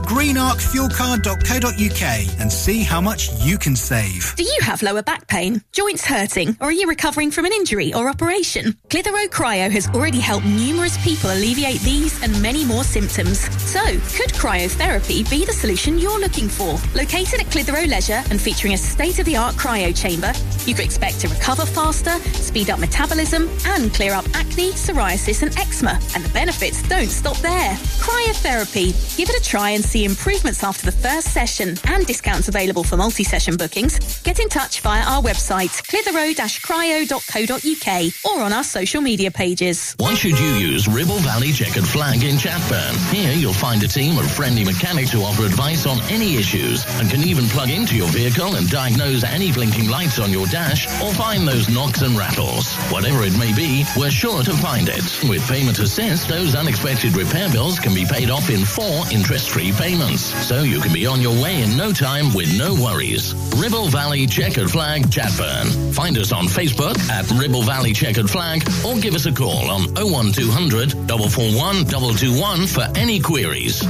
greenarcfuelcard.co.uk and see how much you can save. Do you have lower back pain, joints hurting, or are you recovering from an injury or operation? Clitheroe Cryo has already helped numerous people alleviate these and many more symptoms. So, could cryotherapy be the solution you're looking for? Located at Clitheroe Leisure and featuring a state-of-the-art cryo chamber, you could expect to recover faster, speed up metabolism, and clear up acne, psoriasis, and eczema. And the benefits don't stop there. Cryotherapy. Give it a try and see improvements after the first session and discounts available for multi-session bookings. Get in touch via our website, clitheroe-cryo.co.uk or on our social media pages. Why should you use Ribble Valley Checkered Flag in Chatburn? Here you'll find a team of friendly mechanics who offer advice on any issues and can even plug into your vehicle and diagnose any blinking lights on your dash or find those knocks and rattles. Whatever it may be, we're sure to find it. With Payment Assist, those unexpected repair bills can be paid off in four interest-free payments. So you can be on your way in no time with no worries. Ribble Valley Checkered Flag Chatburn. Find us on Facebook at Ribble Valley Checkered Flag or give us a call on 01200 441 221 for any queries.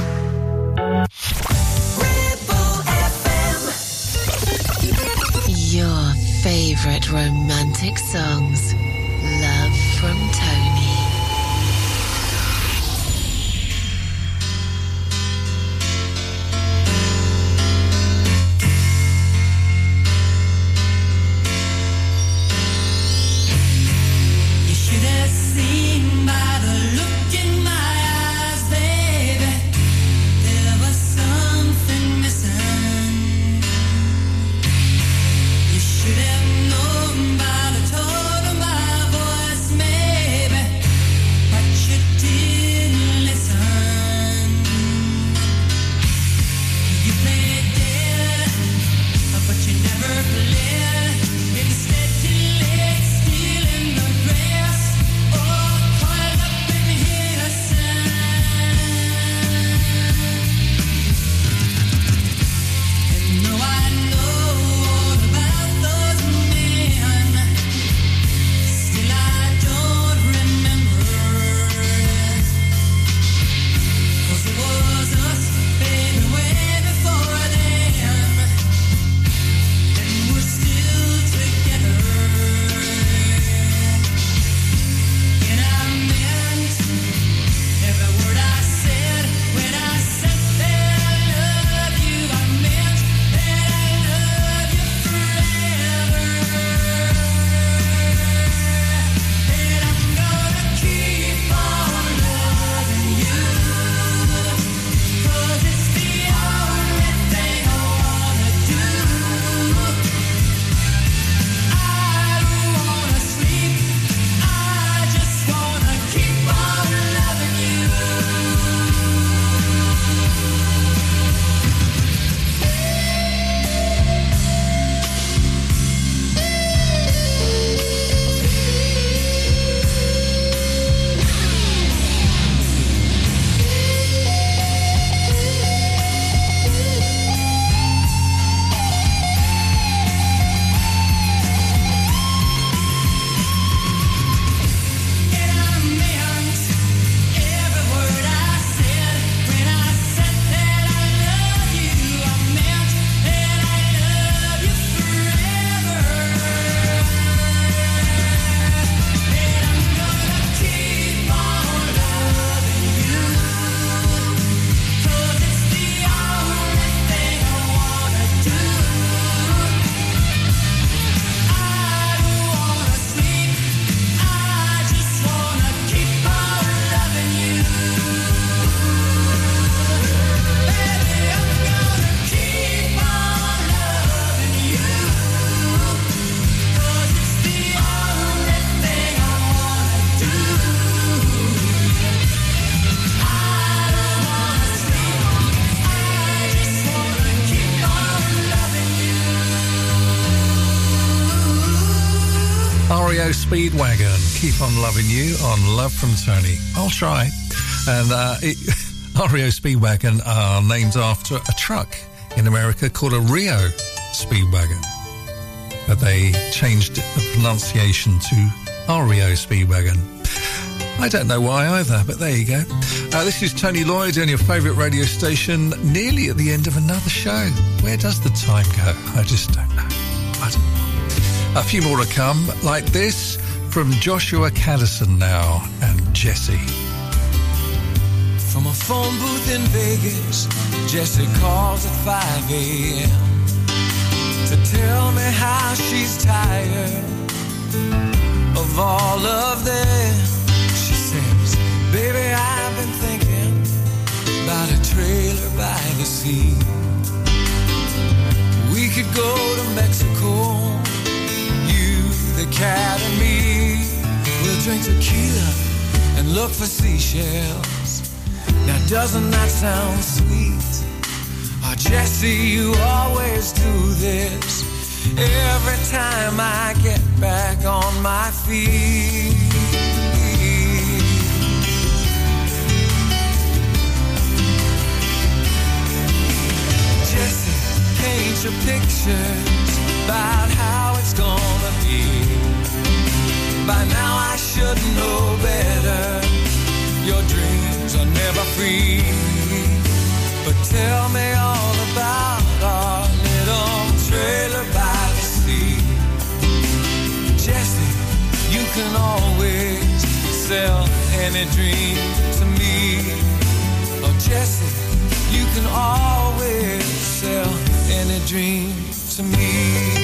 Your favorite romantic songs. Speedwagon. Keep on loving you on Love from Tony. I'll try. And uh, it, [LAUGHS] REO Speedwagon are named after a truck in America called a Rio Speedwagon. But they changed the pronunciation to REO Speedwagon. I don't know why either, but there you go. Uh, this is Tony Lloyd on your favourite radio station, nearly at the end of another show. Where does the time go? I just don't know. I don't know. A few more to come, like this from Joshua Kadison now and Jesse. From a phone booth in Vegas, Jesse calls at 5 a.m. to tell me how she's tired of all of them. She says, Baby, I've been thinking about a trailer by the sea. We could go to Mexico, me. We'll drink tequila and look for seashells. Now, doesn't that sound sweet? Oh, Jesse, you always do this every time I get back on my feet. Jesse, paint your pictures about how it's gonna be. By now I should know better. Your dreams are never free. But tell me all about our little trailer by the sea. Jesse, you can always sell any dream to me. Oh, Jesse, you can always sell any dream to me.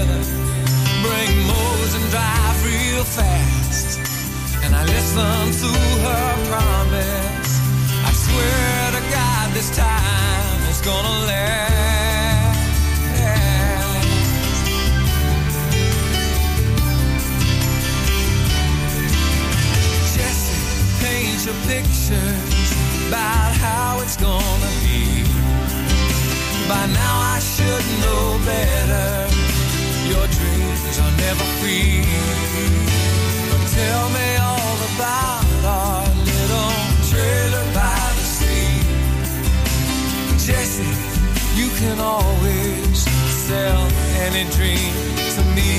gonna last. Jesse, paint your pictures about how it's gonna be. By now I should know better. Your dreams are never free. But tell me all about any dream to me.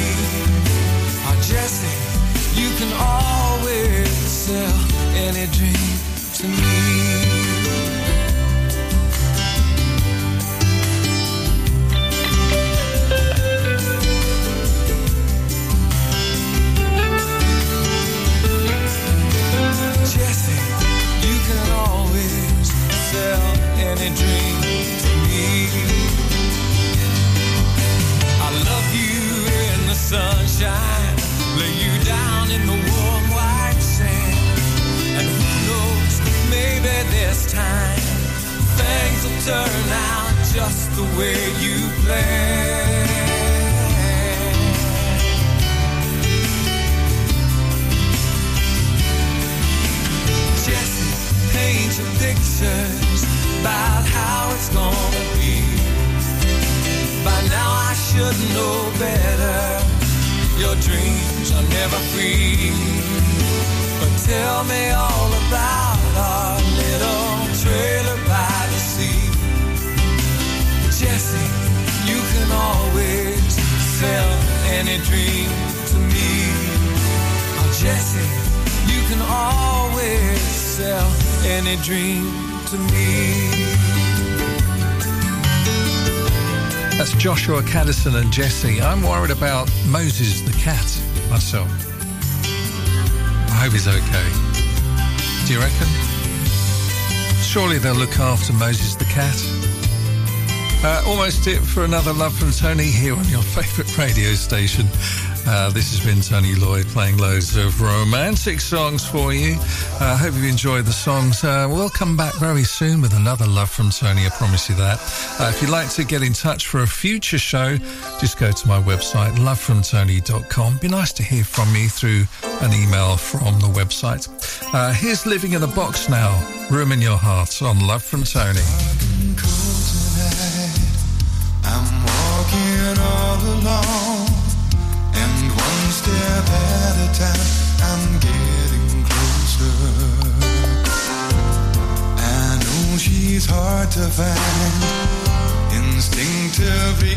Oh, Jesse, you can always sell any dream to me. Time things will turn out just the way you planned. Jesse, paint your pictures about how it's gonna be. By now I should know better. Your dreams are never free. But tell me all about our little trailer by the sea. Jesse, you can always sell any dream to me. Oh, Jesse, you can always sell any dream to me. That's Joshua Kadison and Jesse. I'm worried about Moses the cat myself. I hope he's okay. Do you reckon? Surely they'll look after Moses the cat. Uh, almost it for another love from Tony here on your [LAUGHS] favourite radio station. Uh, this has been Tony Lloyd playing loads of romantic songs for you. I uh, hope you enjoyed the songs. Uh, we'll come back very soon with another Love from Tony, I promise you that. Uh, if you'd like to get in touch for a future show, just go to my website, lovefromtony.com. Be nice to hear from me through an email from the website. Uh, here's Living in a Box now, Room in Your Heart on Love from Tony. I'm getting closer. I know she's hard to find. Instinctively,